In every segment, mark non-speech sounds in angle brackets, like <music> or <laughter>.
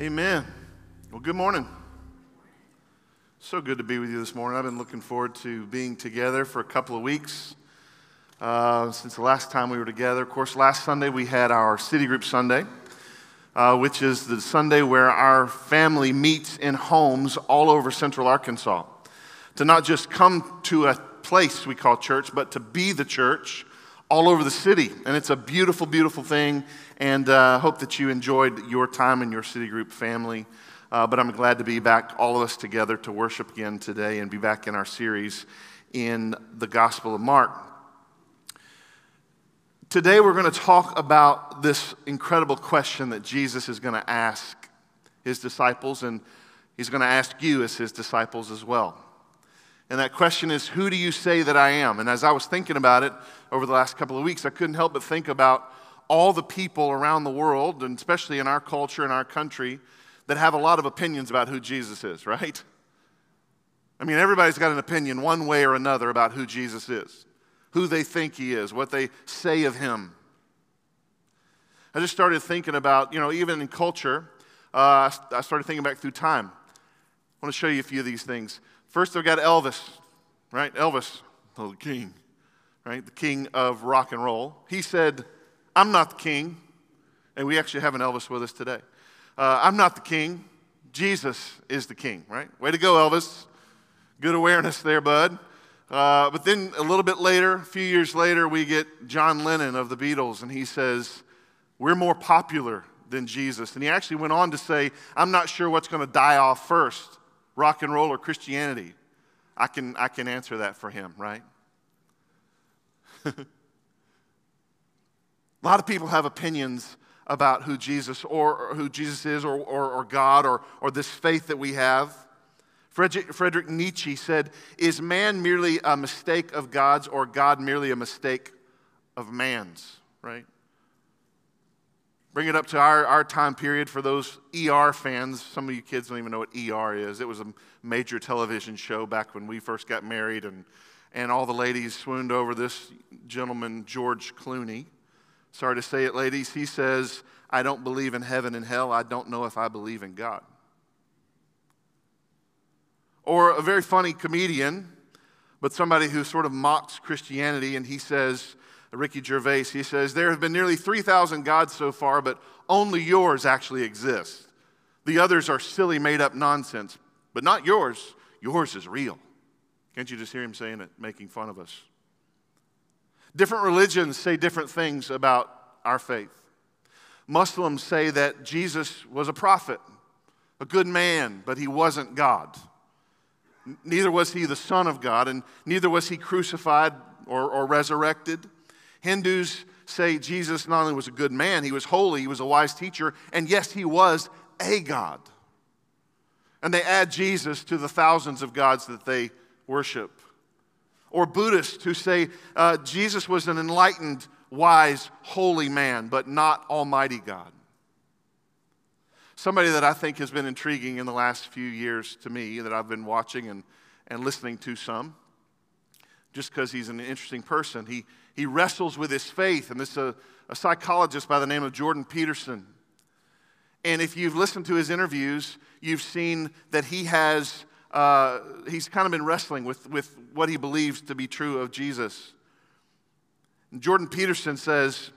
Amen. Well, good morning. So good to be with you this morning. I've been looking forward to being together for a couple of weeks uh, since the last time we were together. Of course, last Sunday we had our City Group Sunday, uh, which is the Sunday where our family meets in homes all over central Arkansas to not just come to a place we call church, but to be the church all over the city. And it's a beautiful, beautiful thing. And I uh, hope that you enjoyed your time in your City Group family. Uh, but I'm glad to be back, all of us together, to worship again today and be back in our series in the Gospel of Mark. Today, we're going to talk about this incredible question that Jesus is going to ask his disciples, and he's going to ask you as his disciples as well. And that question is, Who do you say that I am? And as I was thinking about it over the last couple of weeks, I couldn't help but think about all the people around the world, and especially in our culture and our country, that have a lot of opinions about who Jesus is, <laughs> right? I mean, everybody's got an opinion one way or another about who Jesus is, who they think he is, what they say of him. I just started thinking about, you know, even in culture, uh, I started thinking back through time. I want to show you a few of these things. First, I've got Elvis, right? Elvis, the king, right? The king of rock and roll. He said, I'm not the king. And we actually have an Elvis with us today. Uh, I'm not the king. Jesus is the king, right? Way to go, Elvis. Good awareness there, bud. Uh, but then a little bit later, a few years later, we get John Lennon of the Beatles, and he says, We're more popular than Jesus. And he actually went on to say, I'm not sure what's going to die off first rock and roll or Christianity. I can, I can answer that for him, right? <laughs> a lot of people have opinions about who Jesus or, who Jesus is or, or, or God or, or this faith that we have. Frederick, Friedrich Nietzsche said, Is man merely a mistake of God's or God merely a mistake of man's? Right? Bring it up to our, our time period for those ER fans. Some of you kids don't even know what ER is. It was a major television show back when we first got married, and, and all the ladies swooned over this gentleman, George Clooney. Sorry to say it, ladies. He says, I don't believe in heaven and hell. I don't know if I believe in God. Or a very funny comedian, but somebody who sort of mocks Christianity, and he says, Ricky Gervais, he says, There have been nearly 3,000 gods so far, but only yours actually exists. The others are silly, made up nonsense, but not yours. Yours is real. Can't you just hear him saying it, making fun of us? Different religions say different things about our faith. Muslims say that Jesus was a prophet, a good man, but he wasn't God. Neither was he the Son of God, and neither was he crucified or, or resurrected. Hindus say Jesus not only was a good man, he was holy, he was a wise teacher, and yes, he was a God. And they add Jesus to the thousands of gods that they worship or Buddhists who say uh, Jesus was an enlightened, wise, holy man, but not Almighty God. Somebody that I think has been intriguing in the last few years to me that I've been watching and, and listening to some, just because he's an interesting person. He, he wrestles with his faith, and this is a, a psychologist by the name of Jordan Peterson. And if you've listened to his interviews, you've seen that he has uh, he's kind of been wrestling with, with what he believes to be true of Jesus. And Jordan Peterson says,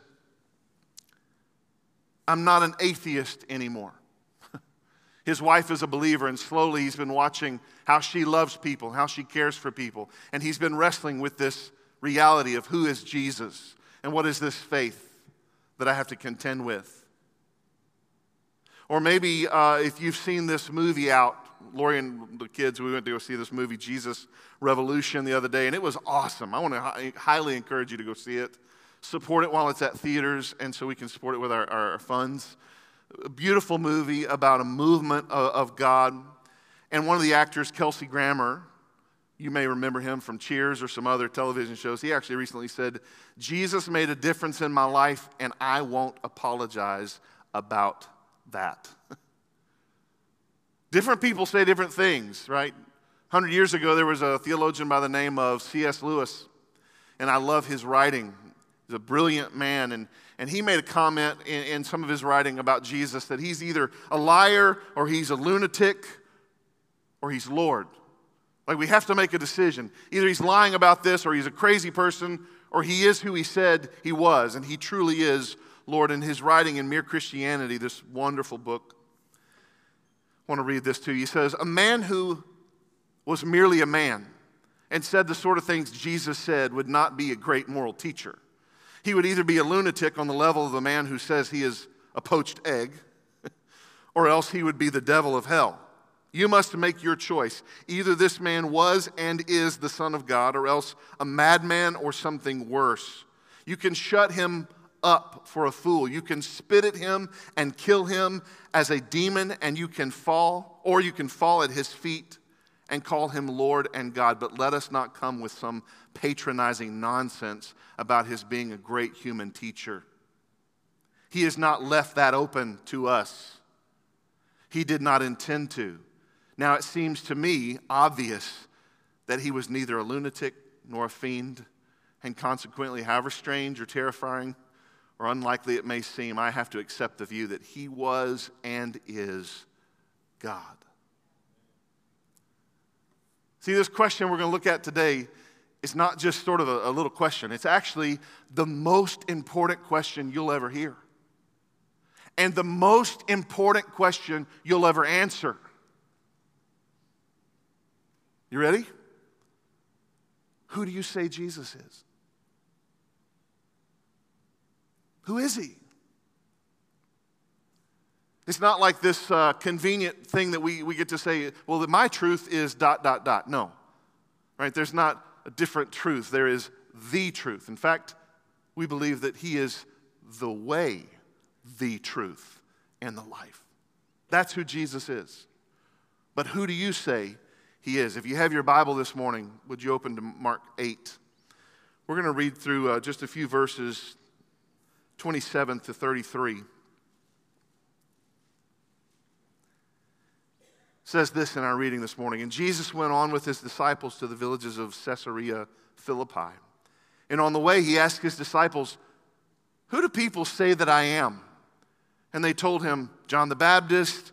I'm not an atheist anymore. <laughs> His wife is a believer, and slowly he's been watching how she loves people, how she cares for people. And he's been wrestling with this reality of who is Jesus and what is this faith that I have to contend with. Or maybe uh, if you've seen this movie out, Lori and the kids, we went to go see this movie, Jesus Revolution, the other day, and it was awesome. I want to highly encourage you to go see it. Support it while it's at theaters, and so we can support it with our, our funds. A beautiful movie about a movement of, of God. And one of the actors, Kelsey Grammer, you may remember him from Cheers or some other television shows. He actually recently said, Jesus made a difference in my life, and I won't apologize about that. <laughs> Different people say different things, right? 100 years ago, there was a theologian by the name of C.S. Lewis, and I love his writing. He's a brilliant man, and, And he made a comment in, in some of his writing about Jesus that he's either a liar or he's a lunatic or he's Lord. Like we have to make a decision. Either he's lying about this or he's a crazy person or he is who he said he was, and he truly is Lord. In his writing in Mere Christianity, this wonderful book, I want to read this to you. He says, A man who was merely a man and said the sort of things Jesus said would not be a great moral teacher. He would either be a lunatic on the level of the man who says he is a poached egg, <laughs> or else he would be the devil of hell. You must make your choice. Either this man was and is the Son of God, or else a madman or something worse. You can shut him up for a fool. You can spit at him and kill him as a demon, and you can fall, or you can fall at his feet and call him Lord and God. But let us not come with some patronizing nonsense about his being a great human teacher. He has not left that open to us, he did not intend to. Now, it seems to me obvious that he was neither a lunatic nor a fiend, and consequently, however strange or terrifying or unlikely it may seem, I have to accept the view that he was and is God. See, this question we're going to look at today is not just sort of a, a little question, it's actually the most important question you'll ever hear. And the most important question you'll ever answer. You ready? Who do you say Jesus is? Who is he? It's not like this uh, convenient thing that we, we get to say, well, my truth is dot, dot, dot. No. Right? There's not a different truth. There is the truth. In fact, we believe that he is the way, the truth, and the life. That's who Jesus is. But who do you say he is. If you have your Bible this morning, would you open to Mark 8? We're going to read through uh, just a few verses, 27 to 33. It says this in our reading this morning. And Jesus went on with his disciples to the villages of Caesarea Philippi. And on the way, he asked his disciples, Who do people say that I am? And they told him, John the Baptist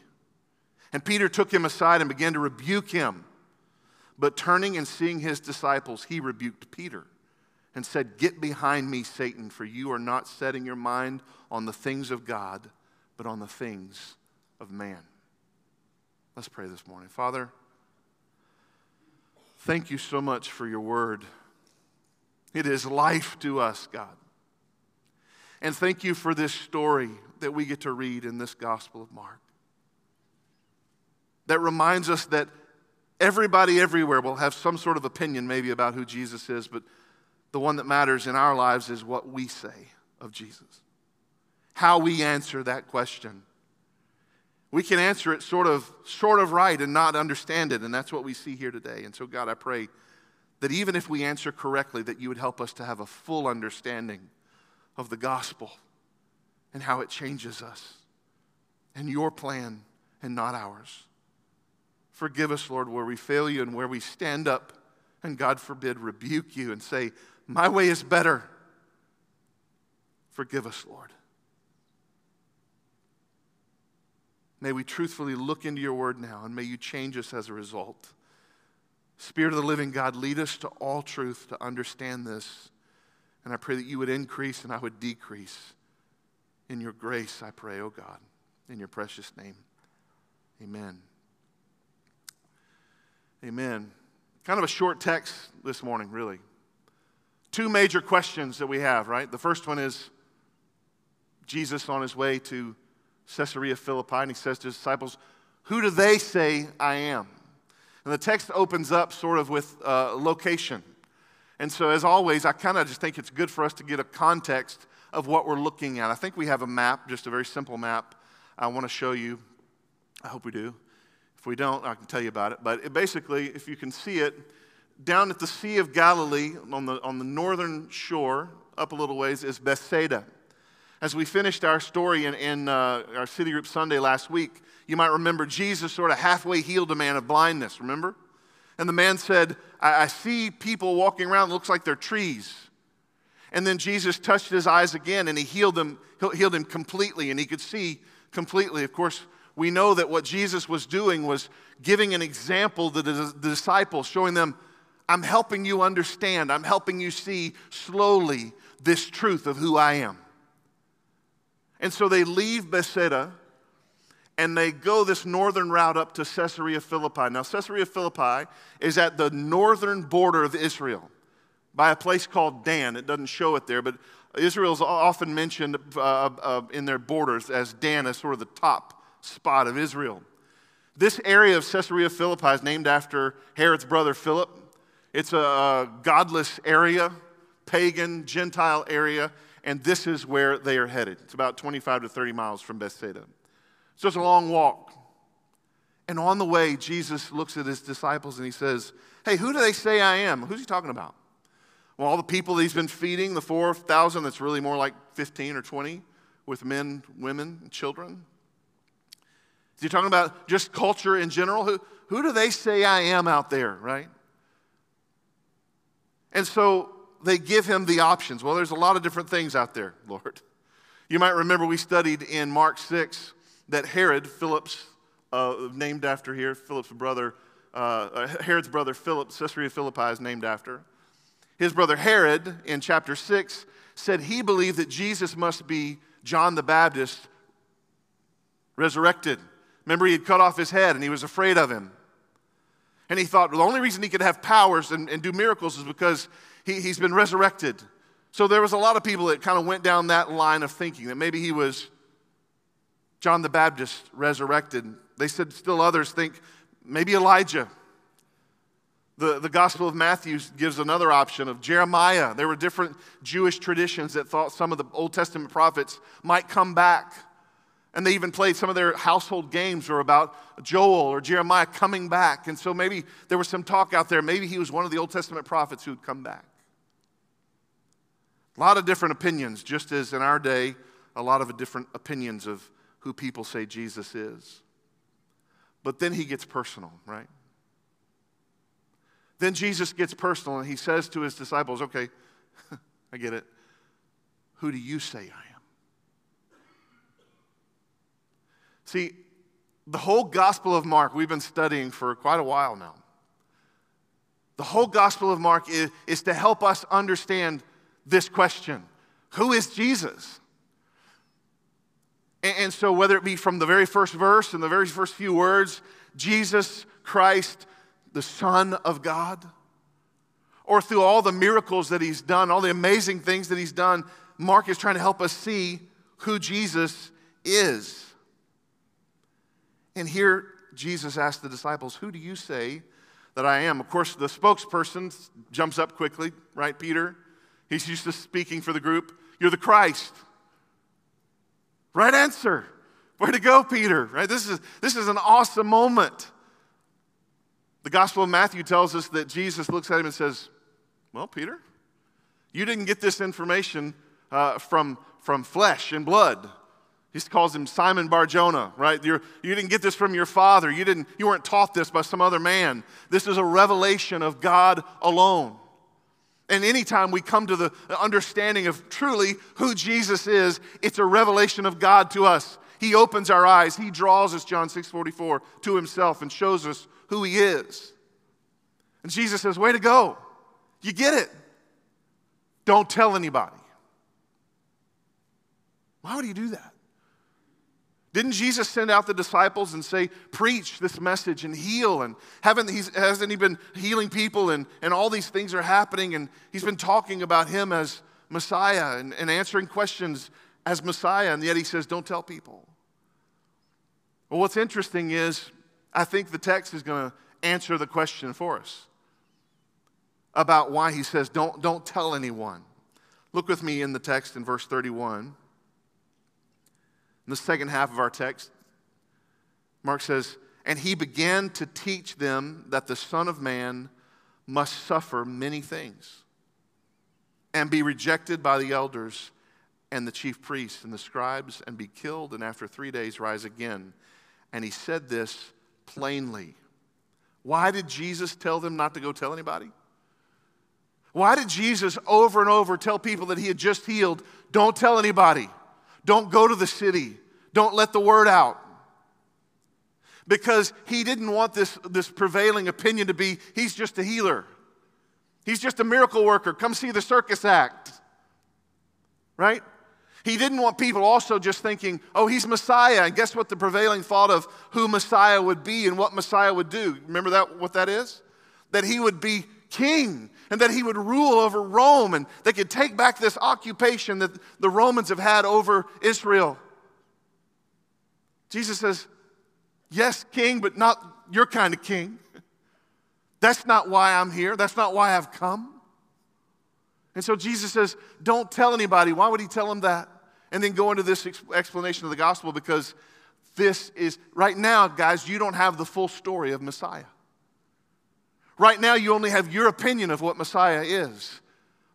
And Peter took him aside and began to rebuke him. But turning and seeing his disciples, he rebuked Peter and said, Get behind me, Satan, for you are not setting your mind on the things of God, but on the things of man. Let's pray this morning. Father, thank you so much for your word. It is life to us, God. And thank you for this story that we get to read in this Gospel of Mark that reminds us that everybody everywhere will have some sort of opinion maybe about who Jesus is, but the one that matters in our lives is what we say of Jesus. How we answer that question. We can answer it sort of, sort of right and not understand it, and that's what we see here today. And so, God, I pray that even if we answer correctly, that you would help us to have a full understanding of the gospel and how it changes us and your plan and not ours. Forgive us, Lord, where we fail you and where we stand up and, God forbid, rebuke you and say, My way is better. Forgive us, Lord. May we truthfully look into your word now and may you change us as a result. Spirit of the living God, lead us to all truth to understand this. And I pray that you would increase and I would decrease. In your grace, I pray, oh God, in your precious name. Amen. Amen. Kind of a short text this morning, really. Two major questions that we have, right? The first one is Jesus on his way to Caesarea Philippi, and he says to his disciples, Who do they say I am? And the text opens up sort of with uh, location. And so, as always, I kind of just think it's good for us to get a context of what we're looking at. I think we have a map, just a very simple map. I want to show you. I hope we do. If we don't, I can tell you about it. But it basically, if you can see it, down at the Sea of Galilee on the, on the northern shore, up a little ways, is Bethsaida. As we finished our story in, in uh, our City Group Sunday last week, you might remember Jesus sort of halfway healed a man of blindness, remember? And the man said, I, I see people walking around, looks like they're trees. And then Jesus touched his eyes again and he healed him, healed him completely, and he could see completely. Of course, we know that what Jesus was doing was giving an example to the disciples, showing them, I'm helping you understand, I'm helping you see slowly this truth of who I am. And so they leave Bethsaida and they go this northern route up to Caesarea Philippi. Now, Caesarea Philippi is at the northern border of Israel by a place called Dan. It doesn't show it there, but Israel is often mentioned uh, uh, in their borders as Dan as sort of the top spot of Israel. This area of Caesarea Philippi is named after Herod's brother Philip. It's a, godless area, pagan, Gentile area, and this is where they are headed. It's about 25 to 30 miles from Bethsaida. So it's a long walk. And on the way, Jesus looks at his disciples and he says, Hey, who do they say I am? Who's he talking about? Well, all the people that he's been feeding, the 4,000, that's really more like 15 or 20 with men, women, and children. He talking about just culture in general? Who, who do they say I am out there, right? And so they give him the options. Well, there's a lot of different things out there, <laughs> Lord. You might remember we studied in Mark 6 that Herod, Philip's, uh, named after here, Philip's brother, uh, Herod's brother Philip, Caesarea Philippi is named after. His brother Herod, in chapter 6, said he believed that Jesus must be John the Baptist resurrected. Remember, he had cut off his head and he was afraid of him. And he thought well, the only reason he could have powers and, and do miracles is because he, he's been resurrected. So there was a lot of people that kind of went down that line of thinking that maybe he was John the Baptist resurrected. They said still others think maybe Elijah. The, the Gospel of Matthew gives another option of Jeremiah. There were different Jewish traditions that thought some of the Old Testament prophets might come back. And they even played some of their household games were about Joel or Jeremiah coming back. And so maybe there was some talk out there. Maybe he was one of the Old Testament prophets who would come back. A lot of different opinions, just as in our day, a lot of different opinions of who people say Jesus is. But then he gets personal, right? Then Jesus gets personal and he says to his disciples, Okay, <laughs> I get it. Who do you say I am? See, the whole Gospel of Mark, we've been studying for quite a while now. The whole Gospel of Mark is, is to help us understand this question Who is Jesus? And, and so, whether it be from the very first verse and the very first few words, Jesus Christ, the Son of God, or through all the miracles that he's done, all the amazing things that he's done, Mark is trying to help us see who Jesus is. And here, Jesus asked the disciples, Who do you say that I am? Of course, the spokesperson jumps up quickly, right, Peter? He's used to speaking for the group. You're the Christ. Right answer. Way to go, Peter. Right? This is, this is an awesome moment. The Gospel of Matthew tells us that Jesus looks at him and says, Well, Peter, you didn't get this information uh, from, from flesh and blood. He calls him Simon Barjona, right? You're, you did not get this from your father. You, didn't, you weren't taught this by some other man. This is a revelation of God alone. And anytime we come to the understanding of truly who Jesus is, it's a revelation of God to us. He opens our eyes. He draws us, John 6 44, to himself and shows us who he is. And Jesus says, Way to go. You get it. Don't tell anybody. Why would he do that? Didn't Jesus send out the disciples and say, preach this message and heal? And haven't hasn't he been healing people and, and all these things are happening? And he's been talking about him as Messiah and, and answering questions as Messiah. And yet he says, don't tell people. Well, what's interesting is I think the text is going to answer the question for us about why he says, don't, don't tell anyone. Look with me in the text in verse 31. In the second half of our text, Mark says, And he began to teach them that the Son of Man must suffer many things and be rejected by the elders and the chief priests and the scribes and be killed and after three days rise again. And he said this plainly. Why did Jesus tell them not to go tell anybody? Why did Jesus over and over tell people that he had just healed, don't tell anybody, don't go to the city, don't let the word out? Because he didn't want this, this prevailing opinion to be he's just a healer, he's just a miracle worker, come see the circus act. Right? He didn't want people also just thinking, oh, he's Messiah. And guess what the prevailing thought of who Messiah would be and what Messiah would do? Remember that what that is? That he would be king and that he would rule over Rome and they could take back this occupation that the Romans have had over Israel. Jesus says, Yes, king, but not your kind of king. That's not why I'm here. That's not why I've come. And so Jesus says, Don't tell anybody. Why would he tell them that? And then go into this explanation of the gospel because this is, right now, guys, you don't have the full story of Messiah. Right now, you only have your opinion of what Messiah is.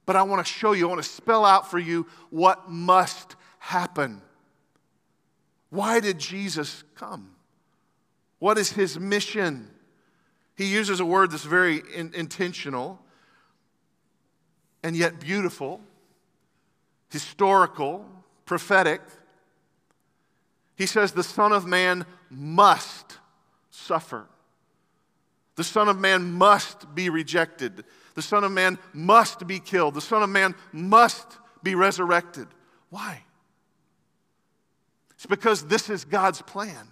But I want to show you, I want to spell out for you what must happen. Why did Jesus come? What is his mission? He uses a word that's very in- intentional and yet beautiful, historical, prophetic. He says, The Son of Man must suffer. The Son of Man must be rejected. The Son of Man must be killed. The Son of Man must be resurrected. Why? It's because this is God's plan.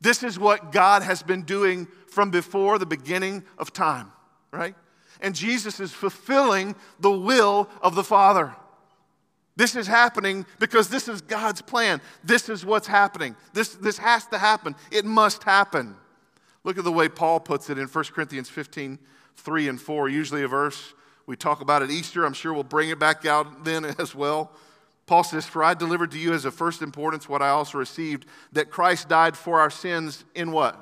This is what God has been doing from before the beginning of time, right? and Jesus is fulfilling the will of the Father. This is happening because this is God's plan. This is what's happening. This, this has to happen. It must happen. Look at the way Paul puts it in 1 Corinthians 15 3 and 4, usually a verse we talk about at Easter. I'm sure we'll bring it back out then <laughs> as well. Paul says, For I delivered to you as of first importance what I also received that Christ died for our sins in what?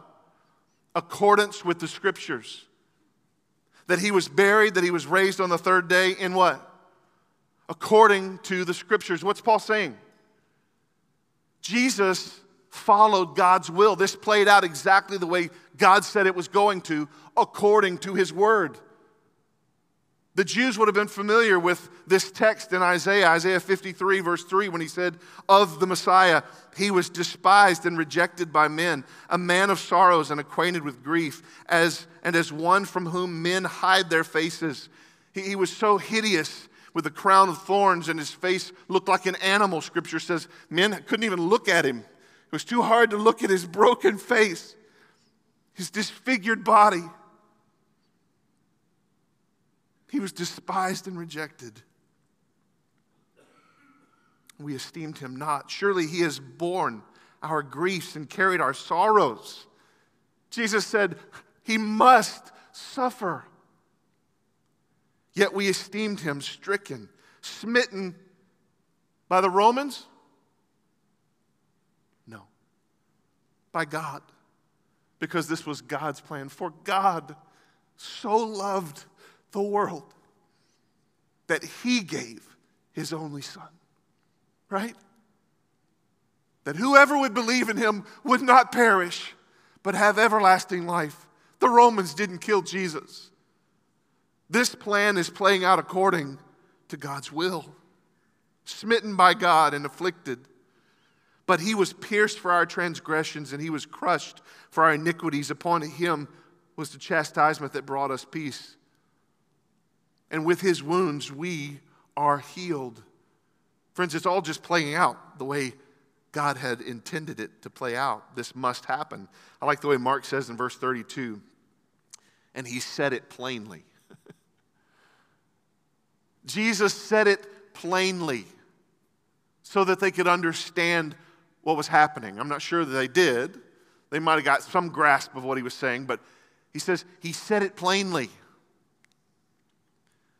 Accordance with the scriptures that he was buried, that he was raised on the third day in what? According to the scriptures. What's Paul saying? Jesus followed God's will. This played out exactly the way God said it was going to, according to his word. The Jews would have been familiar with this text in Isaiah, Isaiah 53, verse 3, when he said of the Messiah, He was despised and rejected by men, a man of sorrows and acquainted with grief, as, and as one from whom men hide their faces. He, he was so hideous with a crown of thorns, and his face looked like an animal, scripture says. Men couldn't even look at him. It was too hard to look at his broken face, his disfigured body. He was despised and rejected. We esteemed him not. Surely he has borne our griefs and carried our sorrows. Jesus said, He must suffer. Yet we esteemed him stricken, smitten by the Romans? By God, because this was God's plan. For God so loved the world that he gave his only son. Right? That whoever would believe in him would not perish, but have everlasting life. The Romans didn't kill Jesus. This plan is playing out according to God's will. Smitten by God and afflicted. But he was pierced for our transgressions and he was crushed for our iniquities. Upon him was the chastisement that brought us peace and with his wounds we are healed. Friends, it's all just playing out the way God had intended it to play out. This must happen. I like the way Mark says in verse 32 and he said it plainly. <laughs> Jesus said it plainly so that they could understand what was happening. I'm not sure that they did. They might have got some grasp of what he was saying, but he says he said it plainly.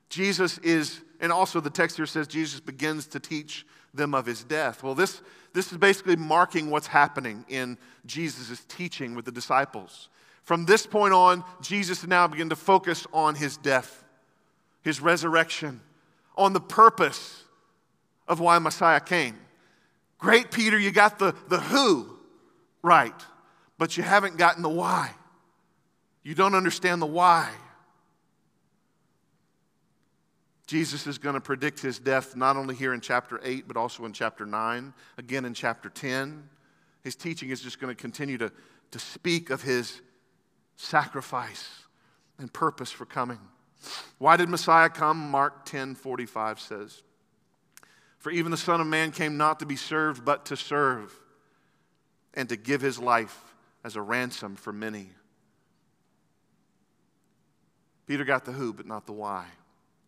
Jesus is and also the text here says Jesus begins to teach them of his death. Well, this, this is basically marking what's happening in Jesus' teaching with the disciples. From this point on, Jesus now begin to focus on his death, his resurrection, on the purpose of why Messiah came. Great, Peter, you got the, the who right, but you haven't gotten the why. You don't understand the why. Jesus is going to predict his death not only here in chapter 8, but also in chapter 9, again in chapter 10. His teaching is just going to continue to, to speak of his sacrifice and purpose for coming. Why did Messiah come? Mark 10 45 says, For even the Son of Man came not to be served, but to serve, and to give his life as a ransom for many. Peter got the who, but not the why.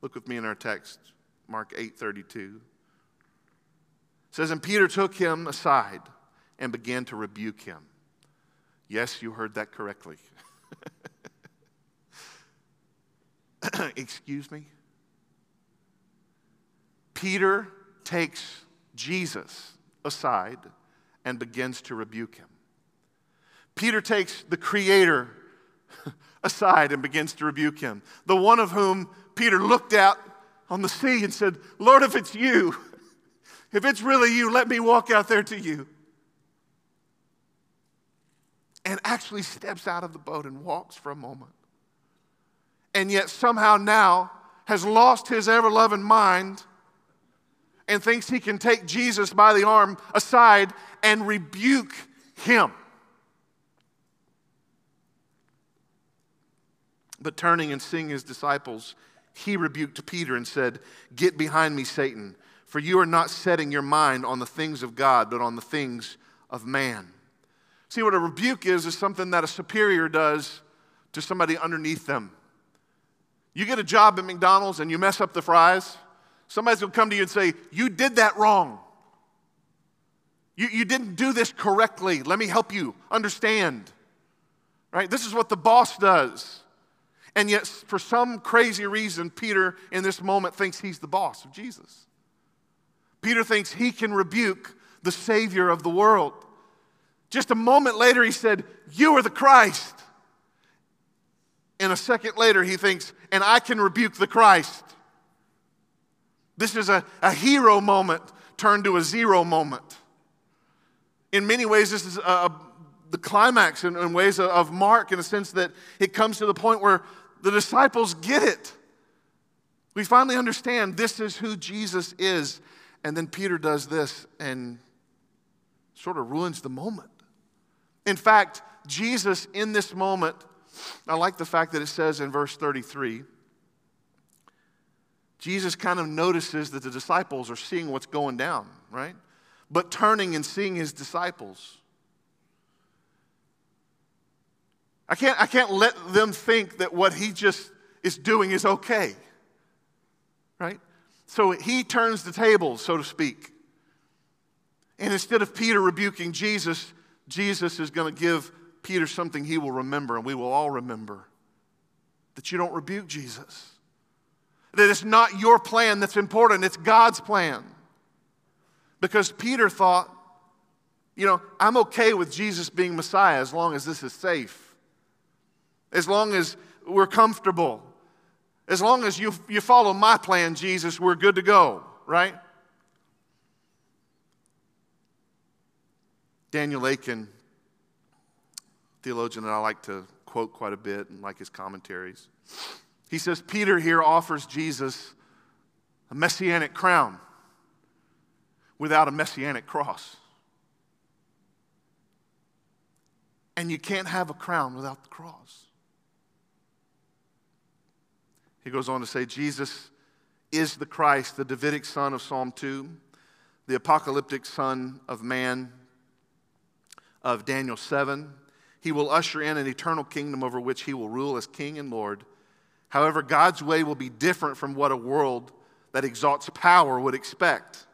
Look with me in our text, Mark 8 32. It says, And Peter took him aside and began to rebuke him. Yes, you heard that correctly. <laughs> Excuse me? Peter takes Jesus aside and begins to rebuke him. Peter takes the Creator <laughs> aside and begins to rebuke him, the one of whom Peter looked out on the sea and said, Lord, if it's you, <laughs> if it's really you, let me walk out there to you. And actually steps out of the boat and walks for a moment. And yet somehow now has lost his ever loving mind and thinks he can take Jesus by the arm aside and rebuke him. But turning and seeing his disciples, he rebuked Peter and said, Get behind me, Satan, for you are not setting your mind on the things of God, but on the things of man. See, what a rebuke is, is something that a superior does to somebody underneath them. You get a job at McDonald's and you mess up the fries, somebody's gonna come to you and say, You did that wrong. You, you didn't do this correctly. Let me help you understand. Right? This is what the boss does. And yet, for some crazy reason, Peter in this moment thinks he's the boss of Jesus. Peter thinks he can rebuke the Savior of the world. Just a moment later, he said, You are the Christ. And a second later, he thinks, And I can rebuke the Christ. This is a, a hero moment turned to a zero moment. In many ways, this is a, a, the climax in, in ways of, of Mark in a sense that it comes to the point where the disciples get it. We finally understand this is who Jesus is. And then Peter does this and sort of ruins the moment. In fact, Jesus in this moment, I like the fact that it says in verse 33, Jesus kind of notices that the disciples are seeing what's going down, right? But turning and seeing his disciples, I can't, I can't let them think that what he just is doing is okay. Right? So he turns the tables, so to speak. And instead of Peter rebuking Jesus, Jesus is going to give Peter something he will remember, and we will all remember that you don't rebuke Jesus. That it's not your plan that's important, it's God's plan. Because Peter thought, you know, I'm okay with Jesus being Messiah as long as this is safe as long as we're comfortable. As long as you, you follow my plan, Jesus, we're good to go, right? Daniel Akin, theologian that I like to quote quite a bit and like his commentaries, he says Peter here offers Jesus a messianic crown without a messianic cross. And you can't have a crown without the cross. He goes on to say, Jesus is the Christ, the Davidic son of Psalm 2, the apocalyptic son of man of Daniel 7. He will usher in an eternal kingdom over which he will rule as king and Lord. However, God's way will be different from what a world that exalts power would expect.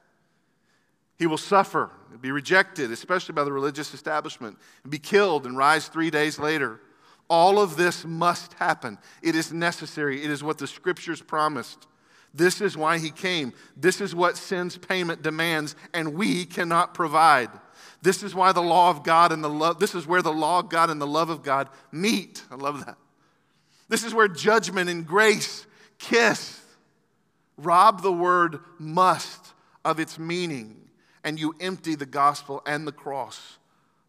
He will suffer, be rejected, especially by the religious establishment, and be killed and rise three days later. All of this must happen. It is necessary. It is what the scriptures promised. This is why he came. This is what sin's payment demands, and we cannot provide. This is why the law of God and the love, this is where the law of God and the love of God meet. I love that. This is where judgment and grace kiss. Rob the word must of its meaning, and you empty the gospel and the cross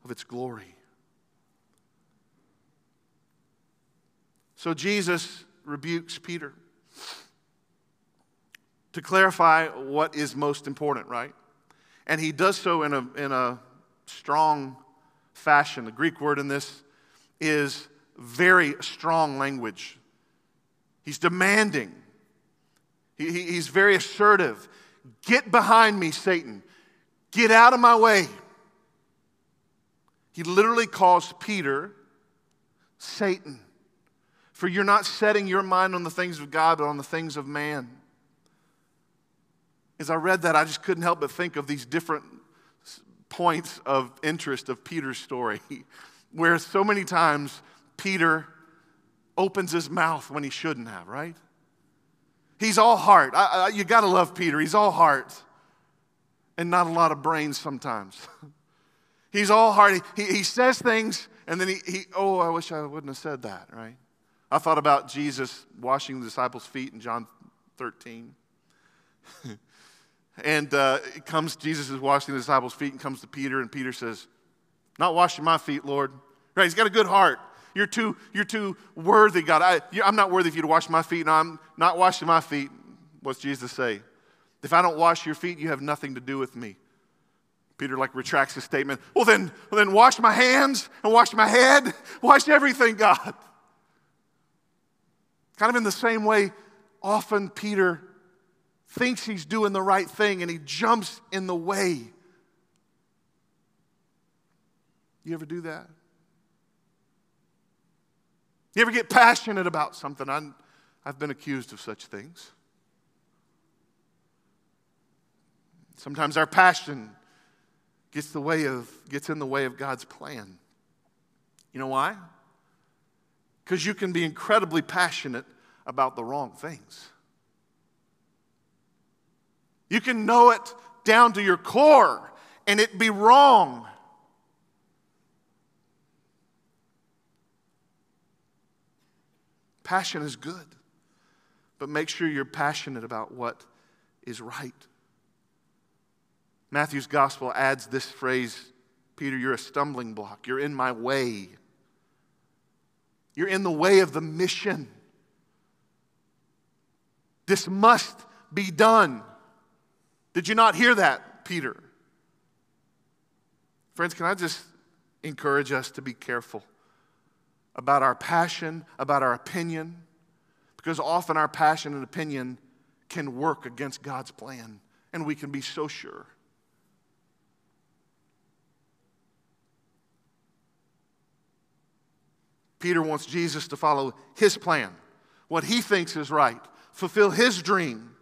of its glory. So Jesus rebukes Peter to clarify what is most important, right? And he does so in a, in a strong fashion. The Greek word in this is very strong language. He's demanding, he, he, he's very assertive. Get behind me, Satan. Get out of my way. He literally calls Peter Satan. For you're not setting your mind on the things of God, but on the things of man. As I read that, I just couldn't help but think of these different points of interest of Peter's story, <laughs> where so many times Peter opens his mouth when he shouldn't have, right? He's all heart. I, I, you got to love Peter. He's all heart and not a lot of brains sometimes. <laughs> He's all heart. He, he says things and then he, he, oh, I wish I wouldn't have said that, right? I thought about Jesus washing the disciples' feet in John 13. <laughs> And uh, it comes, Jesus is washing the disciples' feet and comes to Peter, and Peter says, Not washing my feet, Lord. Right? He's got a good heart. You're too, you're too worthy, God. I, I'm not worthy for you to wash my feet. No, I'm not washing my feet. What's Jesus say? If I don't wash your feet, you have nothing to do with me. Peter like retracts his statement. Well then, well then wash my hands and wash my head, <laughs> wash everything, God. Kind of in the same way, often Peter thinks he's doing the right thing and he jumps in the way. You ever do that? You ever get passionate about something? i have been accused of such things. Sometimes our passion gets, the way of, gets in the way of God's plan. You know why? Because you can be incredibly passionate about the wrong things. You can know it down to your core and it be wrong. Passion is good, but make sure you're passionate about what is right. Matthew's gospel adds this phrase Peter, you're a stumbling block. You're in my way. You're in the way of the mission. This must be done. Did you not hear that, Peter? Friends, can I just encourage us to be careful about our passion, about our opinion? Because often our passion and opinion can work against God's plan, and we can be so sure. Peter wants Jesus to follow his plan, what he thinks is right, fulfill his dream.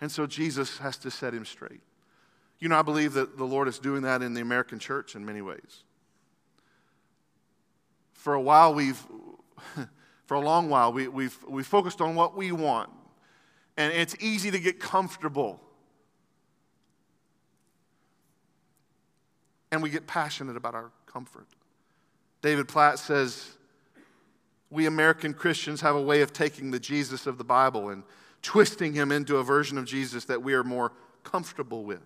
And so Jesus has to set him straight. You know, I believe that the Lord is doing that in the American church in many ways. For a while, we've, <laughs> for a long while, we, we've, we've focused on what we want. And it's easy to get comfortable. And we get passionate about our comfort. David Platt says, We American Christians have a way of taking the Jesus of the Bible and twisting him into a version of Jesus that we are more comfortable with.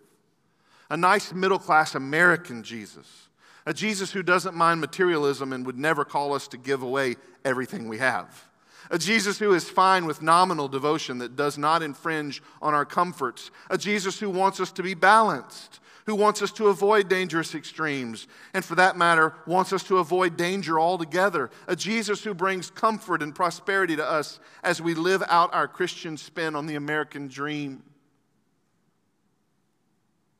A nice middle class American Jesus, a Jesus who doesn't mind materialism and would never call us to give away everything we have. A Jesus who is fine with nominal devotion that does not infringe on our comforts. A Jesus who wants us to be balanced, who wants us to avoid dangerous extremes, and for that matter, wants us to avoid danger altogether. A Jesus who brings comfort and prosperity to us as we live out our Christian spin on the American dream.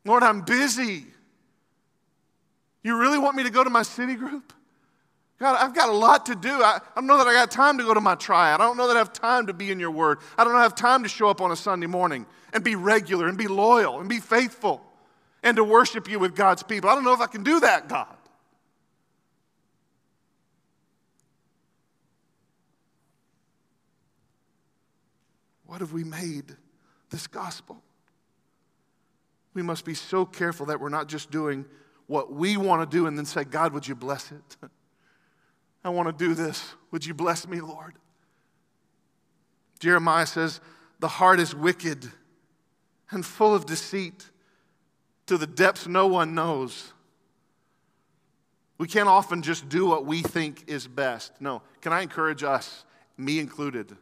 Lord, I'm busy. You really want me to go to my city group? God, I've got a lot to do. I, I, don't know that I got time to go to my triad. I don't know that I have time to be in your word. I don't have time to show up on a Sunday morning and be regular and be loyal and be faithful and to worship you with God's people. I don't know if I can do that, God. What have we made this gospel? We must be so careful that we're not just doing what we want to do and then say, God, would you bless it? <laughs> I want to do this. Would you bless me, Lord? Jeremiah says, The heart is wicked and full of deceit to the depths no one knows. We can't often just do what we think is best. No. Can I encourage us, me included,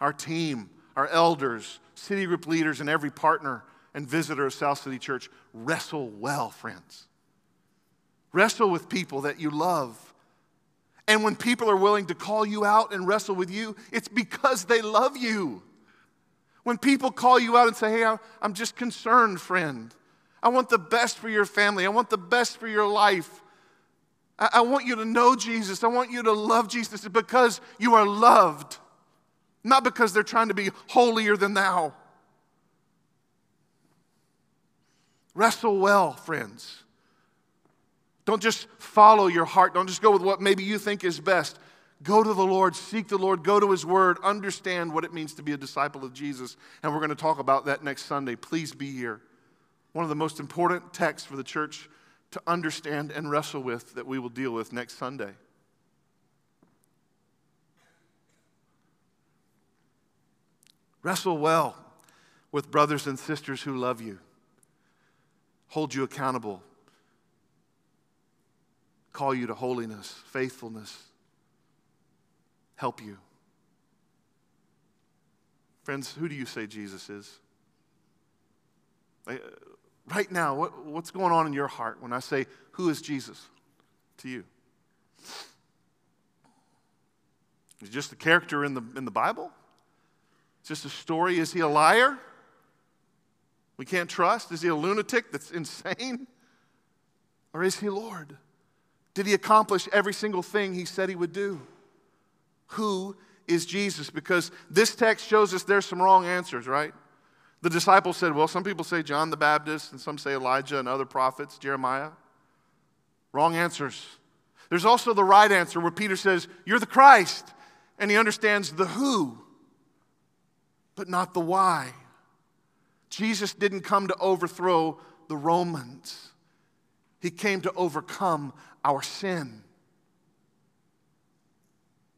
our team, our elders, city group leaders, and every partner and visitor of South City Church, wrestle well, friends. Wrestle with people that you love. And when people are willing to call you out and wrestle with you, it's because they love you. When people call you out and say, hey, I'm just concerned, friend. I want the best for your family. I want the best for your life. I want you to know Jesus. I want you to love Jesus because you are loved, not because they're trying to be holier than thou. Wrestle well, friends. Don't just follow your heart. Don't just go with what maybe you think is best. Go to the Lord, seek the Lord, go to His Word, understand what it means to be a disciple of Jesus. And we're going to talk about that next Sunday. Please be here. One of the most important texts for the church to understand and wrestle with that we will deal with next Sunday. Wrestle well with brothers and sisters who love you hold you accountable, call you to holiness, faithfulness, help you. Friends, who do you say Jesus is? Uh, right now, what, what's going on in your heart when I say, Who is Jesus to you? Is just a character in the, in the Bible? Is just a story? Is he a liar? we can't trust? Is he a lunatic that's <laughs> insane? Or is he Lord? Did he accomplish every single thing he said he would do? Who is Jesus? Because this text shows us there's some wrong answers, right? The disciples said, well, some people say John the Baptist, and some say Elijah and other prophets, Jeremiah. Wrong answers. There's also the right answer where Peter says, You're the Christ. And he understands the who, but not the why. Jesus didn't come to overthrow the Romans, He came to overcome our sin,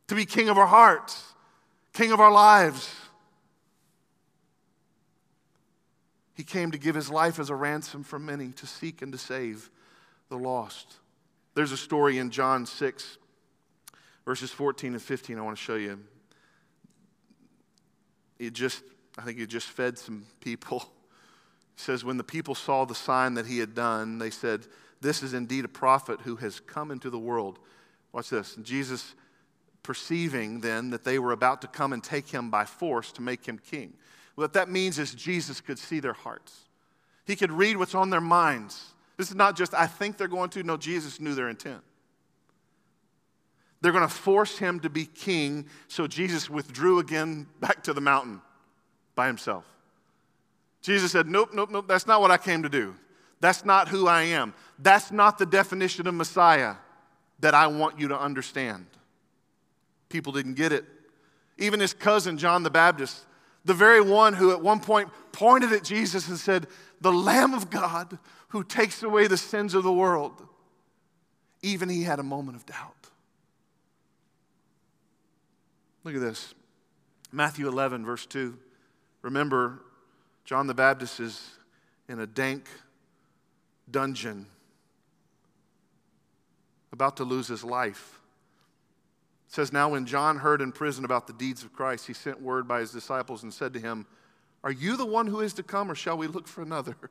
to be king of our hearts, king of our lives. He came to give his life as a ransom for many, to seek and to save the lost. There's a story in John 6, verses 14 and 15, I want to show you. It just I think he just fed some people. He says, When the people saw the sign that he had done, they said, This is indeed a prophet who has come into the world. Watch this. Jesus, perceiving then that they were about to come and take him by force to make him king. What that means is Jesus could see their hearts, he could read what's on their minds. This is not just, I think they're going to. No, Jesus knew their intent. They're going to force him to be king, so Jesus withdrew again back to the mountain by himself. Jesus said, Nope, nope, nope, that's not what I came to do. That's not who I am. That's not the definition of Messiah that I want you to understand. People didn't get it. Even his cousin, John the Baptist, the very one who at one point pointed at Jesus and said, The Lamb of God who takes away the sins of the world, even he had a moment of doubt. Look at this Matthew 11, verse 2. Remember, John the Baptist is in a dank dungeon, about to lose his life. It says, Now when John heard in prison about the deeds of Christ, he sent word by his disciples and said to him, Are you the one who is to come, or shall we look for another? <laughs>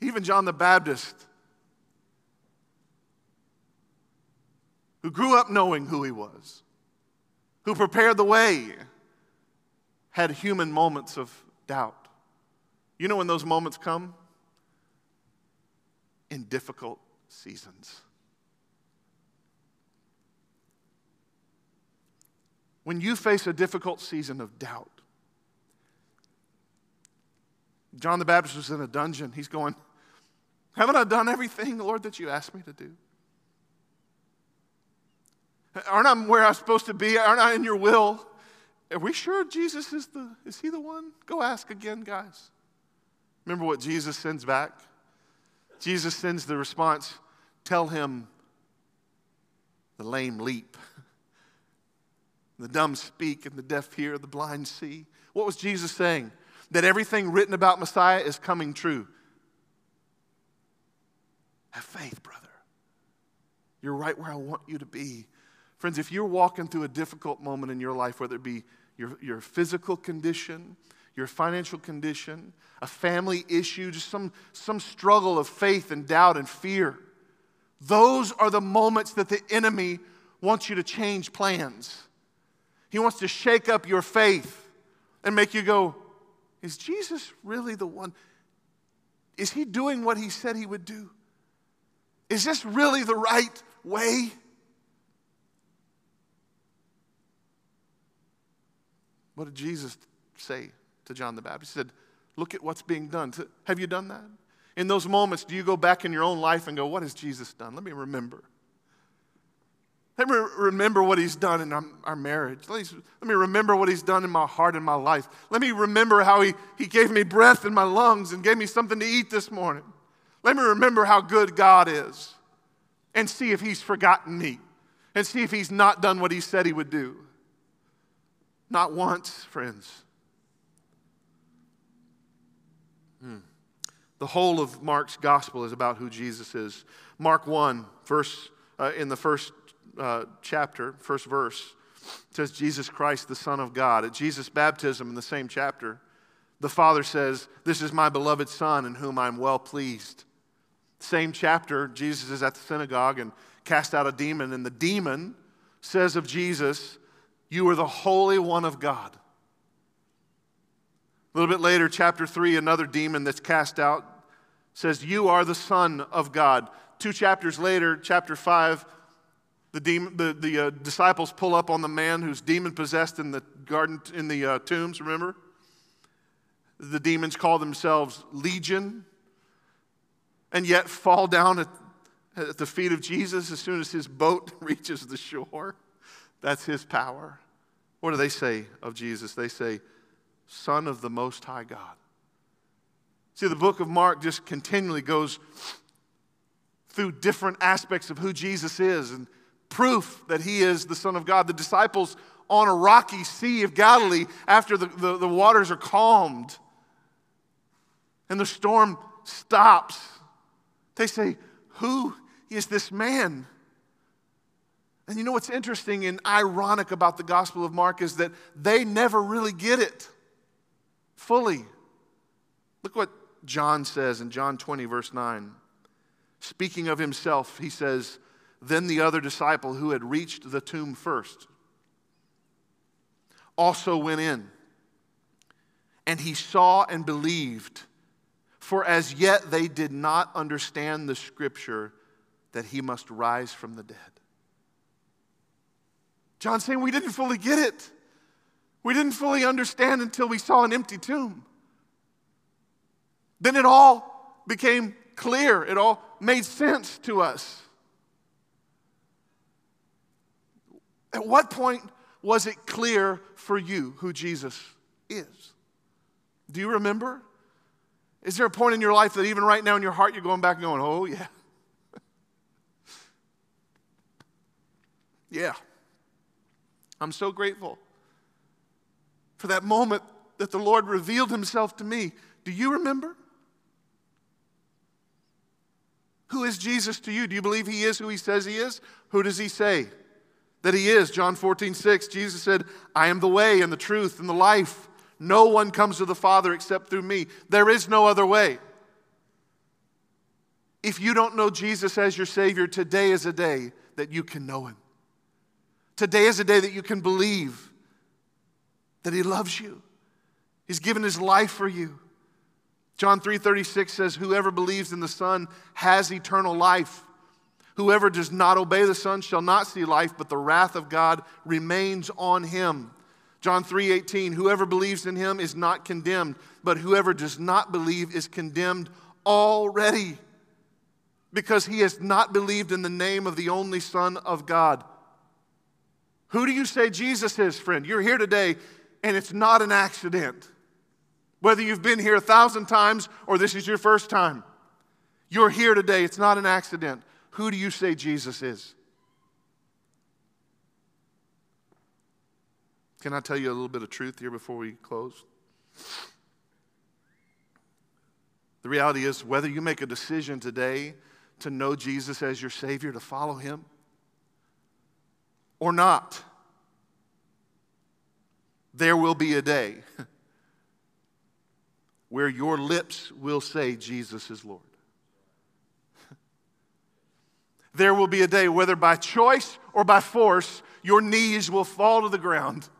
Even John the Baptist, who grew up knowing who he was, who prepared the way, had human moments of doubt. You know when those moments come? In difficult seasons. When you face a difficult season of doubt, John the Baptist was in a dungeon. He's going, Haven't I done everything, Lord, that you asked me to do? Aren't I where I'm supposed to be? Aren't I in your will? Are we sure Jesus is the is he the one? Go ask again, guys. Remember what Jesus sends back? Jesus sends the response, tell him the lame leap. The dumb speak and the deaf hear, the blind see. What was Jesus saying? That everything written about Messiah is coming true. Have faith, brother. You're right where I want you to be. Friends, if you're walking through a difficult moment in your life, whether it be your, your physical condition, your financial condition, a family issue, just some, some struggle of faith and doubt and fear, those are the moments that the enemy wants you to change plans. He wants to shake up your faith and make you go, Is Jesus really the one? Is he doing what he said he would do? Is this really the right way? What did Jesus say to John the Baptist? He said, Look at what's being done. Have you done that? In those moments, do you go back in your own life and go, What has Jesus done? Let me remember. Let me remember what he's done in our, our marriage. Let me, let me remember what he's done in my heart and my life. Let me remember how he, he gave me breath in my lungs and gave me something to eat this morning. Let me remember how good God is and see if he's forgotten me and see if he's not done what he said he would do. Not once, friends. Hmm. The whole of Mark's gospel is about who Jesus is. Mark 1, verse, uh, in the first uh, chapter, first verse, says, Jesus Christ, the Son of God. At Jesus' baptism in the same chapter, the Father says, This is my beloved Son in whom I'm well pleased. Same chapter, Jesus is at the synagogue and cast out a demon, and the demon says of Jesus, You are the Holy One of God. A little bit later, chapter 3, another demon that's cast out says, You are the Son of God. Two chapters later, chapter 5, the, demon, the, the uh, disciples pull up on the man who's demon possessed in the garden, in the uh, tombs, remember? The demons call themselves Legion and yet fall down at, at the feet of Jesus as soon as his boat <laughs> reaches the shore. That's his power. What do they say of Jesus? They say, Son of the Most High God. See, the book of Mark just continually goes through different aspects of who Jesus is and proof that he is the Son of God. The disciples on a rocky sea of Galilee, after the, the, the waters are calmed and the storm stops, they say, Who is this man? And you know what's interesting and ironic about the Gospel of Mark is that they never really get it fully. Look what John says in John 20, verse 9. Speaking of himself, he says, Then the other disciple who had reached the tomb first also went in, and he saw and believed. For as yet they did not understand the scripture that he must rise from the dead. John's saying we didn't fully get it. We didn't fully understand until we saw an empty tomb. Then it all became clear, it all made sense to us. At what point was it clear for you who Jesus is? Do you remember? Is there a point in your life that even right now in your heart you're going back and going, oh, yeah? <laughs> yeah. I'm so grateful for that moment that the Lord revealed himself to me. Do you remember? Who is Jesus to you? Do you believe he is who he says he is? Who does he say that he is? John 14, 6, Jesus said, I am the way and the truth and the life. No one comes to the Father except through me. There is no other way. If you don't know Jesus as your Savior, today is a day that you can know Him. Today is a day that you can believe that He loves you. He's given His life for you. John 3:36 says whoever believes in the Son has eternal life. Whoever does not obey the Son shall not see life, but the wrath of God remains on him. John 3:18 Whoever believes in him is not condemned, but whoever does not believe is condemned already because he has not believed in the name of the only son of God. Who do you say Jesus is, friend? You're here today and it's not an accident. Whether you've been here a thousand times or this is your first time, you're here today. It's not an accident. Who do you say Jesus is? Can I tell you a little bit of truth here before we close? The reality is, whether you make a decision today to know Jesus as your Savior, to follow Him, or not, there will be a day <laughs> where your lips will say, Jesus is Lord. <laughs> there will be a day, whether by choice or by force, your knees will fall to the ground <laughs>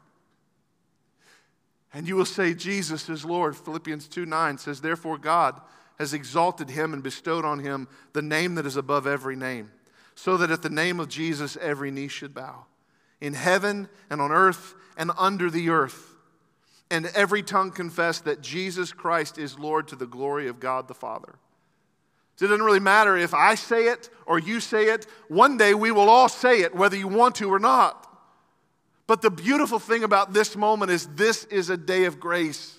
and you will say, Jesus is Lord. Philippians 2 9 says, Therefore, God has exalted him and bestowed on him the name that is above every name, so that at the name of Jesus every knee should bow, in heaven and on earth and under the earth, and every tongue confess that Jesus Christ is Lord to the glory of God the Father. So it doesn't really matter if I say it or you say it. One day we will all say it, whether you want to or not. But the beautiful thing about this moment is this is a day of grace.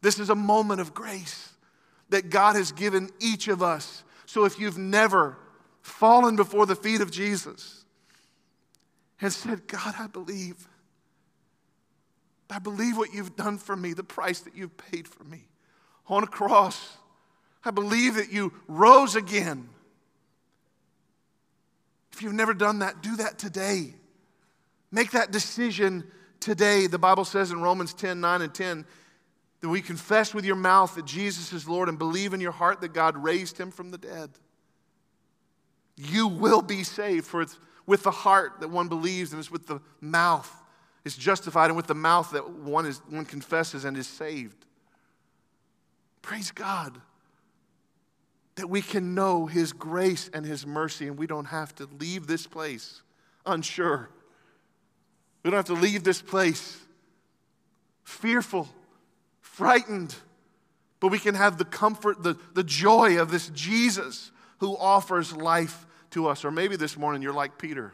This is a moment of grace that God has given each of us. So if you've never fallen before the feet of Jesus and said, God, I believe. I believe what you've done for me, the price that you've paid for me on a cross. I believe that you rose again. If you've never done that, do that today. Make that decision today. The Bible says in Romans 10 9 and 10 that we confess with your mouth that Jesus is Lord and believe in your heart that God raised him from the dead. You will be saved, for it's with the heart that one believes, and it's with the mouth it's justified, and with the mouth that one, is, one confesses and is saved. Praise God that we can know His grace and His mercy, and we don't have to leave this place unsure we don't have to leave this place fearful, frightened, but we can have the comfort, the, the joy of this Jesus who offers life to us. Or maybe this morning you're like Peter.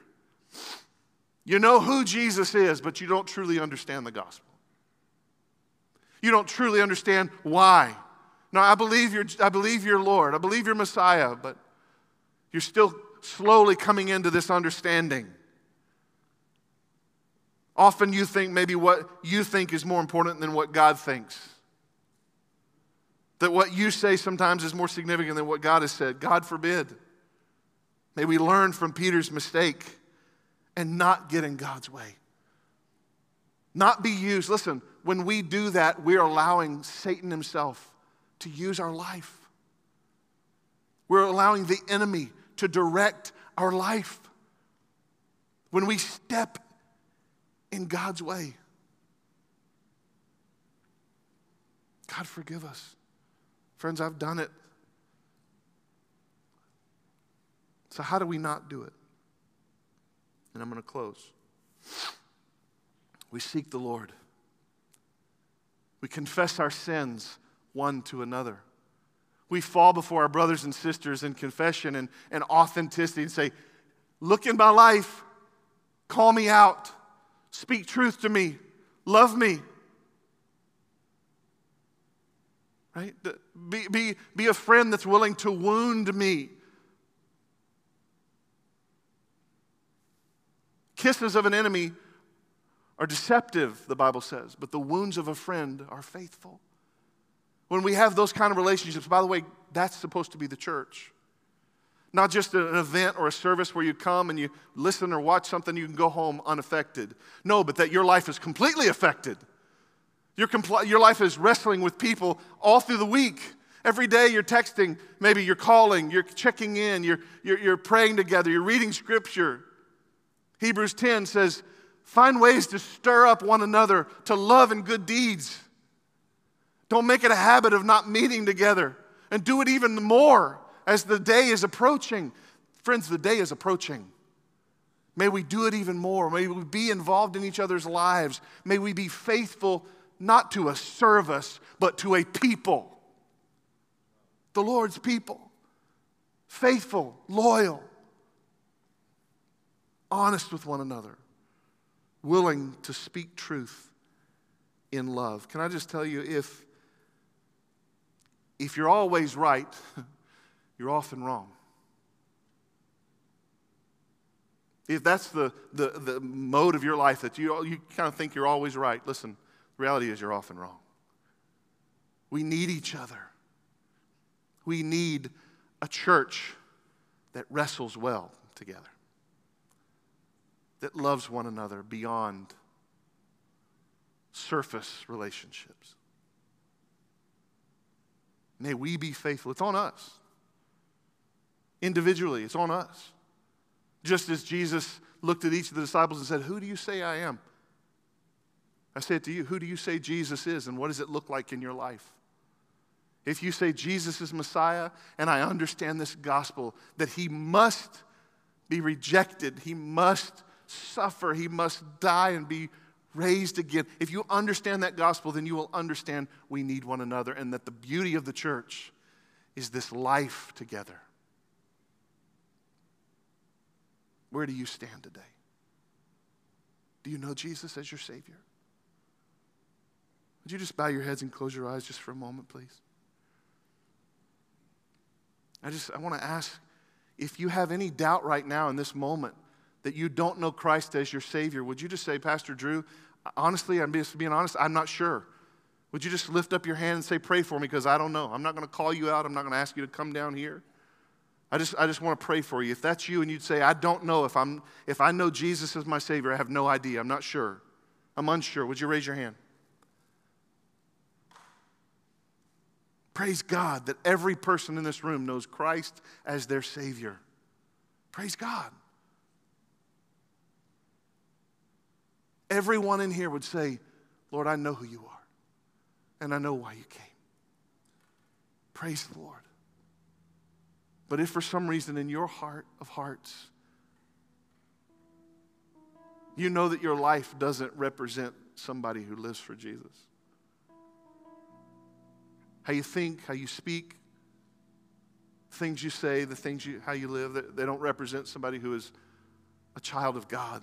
You know who Jesus is, but you don't truly understand the gospel. You don't truly understand why. No, I believe you're, I believe you're Lord. I believe you're Messiah, but you're still slowly coming into this understanding. Often you think maybe what you think is more important than what God thinks. That what you say sometimes is more significant than what God has said. God forbid. May we learn from Peter's mistake and not get in God's way. Not be used. Listen, when we do that, we're allowing Satan himself to use our life. We're allowing the enemy to direct our life. When we step in God's way. God, forgive us. Friends, I've done it. So, how do we not do it? And I'm going to close. We seek the Lord. We confess our sins one to another. We fall before our brothers and sisters in confession and, and authenticity and say, Look in my life, call me out. Speak truth to me. Love me. Right? Be, be, be a friend that's willing to wound me. Kisses of an enemy are deceptive, the Bible says, but the wounds of a friend are faithful. When we have those kind of relationships, by the way, that's supposed to be the church. Not just an event or a service where you come and you listen or watch something, you can go home unaffected. No, but that your life is completely affected. Your, compl- your life is wrestling with people all through the week. Every day you're texting, maybe you're calling, you're checking in, you're, you're, you're praying together, you're reading scripture. Hebrews 10 says, Find ways to stir up one another to love and good deeds. Don't make it a habit of not meeting together and do it even more as the day is approaching. Friends, the day is approaching. May we do it even more. May we be involved in each other's lives. May we be faithful not to a service, but to a people. The Lord's people. Faithful, loyal, honest with one another, willing to speak truth in love. Can I just tell you if if you're always right, <laughs> you're often wrong. If that's the, the, the mode of your life that you, you kind of think you're always right, listen, the reality is you're often wrong. We need each other. We need a church that wrestles well together, that loves one another beyond surface relationships. May we be faithful. It's on us. Individually, it's on us. Just as Jesus looked at each of the disciples and said, Who do you say I am? I say it to you, who do you say Jesus is, and what does it look like in your life? If you say Jesus is Messiah, and I understand this gospel, that he must be rejected, he must suffer, he must die and be raised again. If you understand that gospel, then you will understand we need one another and that the beauty of the church is this life together. Where do you stand today? Do you know Jesus as your Savior? Would you just bow your heads and close your eyes just for a moment, please? I just I want to ask if you have any doubt right now in this moment that you don't know Christ as your Savior, would you just say, Pastor Drew, honestly, I'm just being honest, I'm not sure. Would you just lift up your hand and say, Pray for me because I don't know. I'm not going to call you out. I'm not going to ask you to come down here. I just, I just want to pray for you. If that's you and you'd say, I don't know if, I'm, if I know Jesus as my Savior, I have no idea. I'm not sure. I'm unsure. Would you raise your hand? Praise God that every person in this room knows Christ as their Savior. Praise God. Everyone in here would say, Lord, I know who you are, and I know why you came. Praise the Lord. But if for some reason in your heart of hearts, you know that your life doesn't represent somebody who lives for Jesus, how you think, how you speak, things you say, the things you, how you live, they don't represent somebody who is a child of God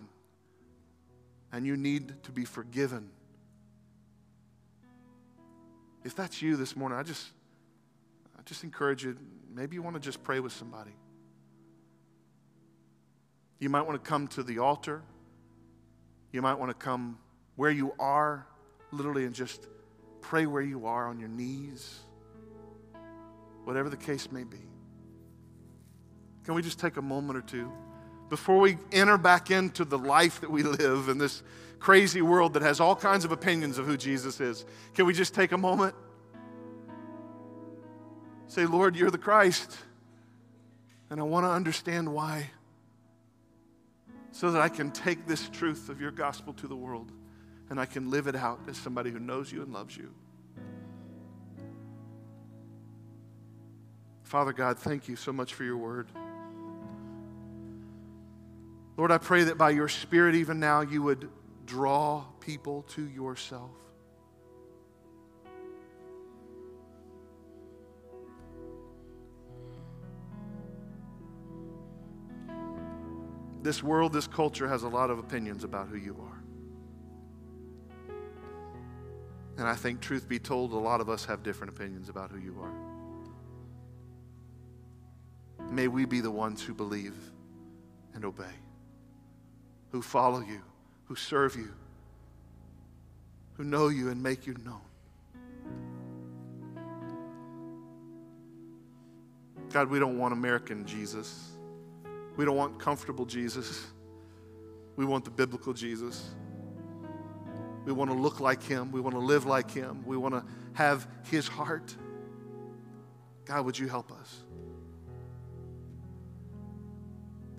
and you need to be forgiven. If that's you this morning, I just, I just encourage you, maybe you want to just pray with somebody. You might want to come to the altar. You might want to come where you are, literally, and just pray where you are on your knees, whatever the case may be. Can we just take a moment or two? Before we enter back into the life that we live in this crazy world that has all kinds of opinions of who Jesus is, can we just take a moment? Say, Lord, you're the Christ, and I want to understand why, so that I can take this truth of your gospel to the world and I can live it out as somebody who knows you and loves you. Father God, thank you so much for your word. Lord, I pray that by your Spirit, even now, you would draw people to yourself. This world, this culture has a lot of opinions about who you are. And I think, truth be told, a lot of us have different opinions about who you are. May we be the ones who believe and obey who follow you, who serve you, who know you and make you known. God, we don't want American Jesus. We don't want comfortable Jesus. We want the biblical Jesus. We want to look like him. We want to live like him. We want to have his heart. God, would you help us?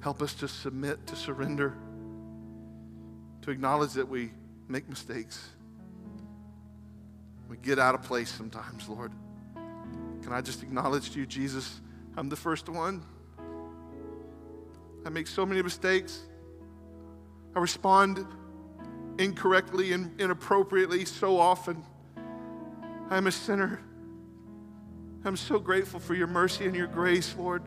Help us to submit, to surrender to acknowledge that we make mistakes. We get out of place sometimes, Lord. Can I just acknowledge to you, Jesus, I'm the first one. I make so many mistakes. I respond incorrectly and inappropriately so often. I'm a sinner. I'm so grateful for your mercy and your grace, Lord.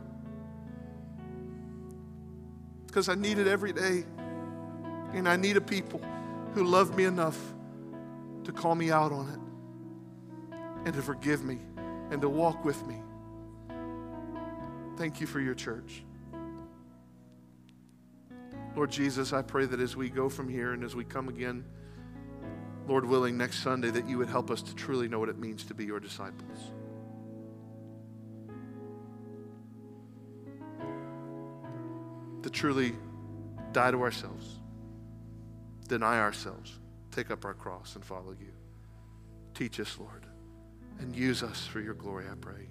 Because I need it every day. And I need a people who love me enough to call me out on it, and to forgive me, and to walk with me. Thank you for your church. Lord Jesus, I pray that as we go from here and as we come again, Lord willing, next Sunday, that you would help us to truly know what it means to be your disciples. To truly die to ourselves, deny ourselves, take up our cross, and follow you. Teach us, Lord, and use us for your glory, I pray.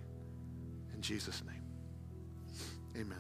In Jesus' name, amen.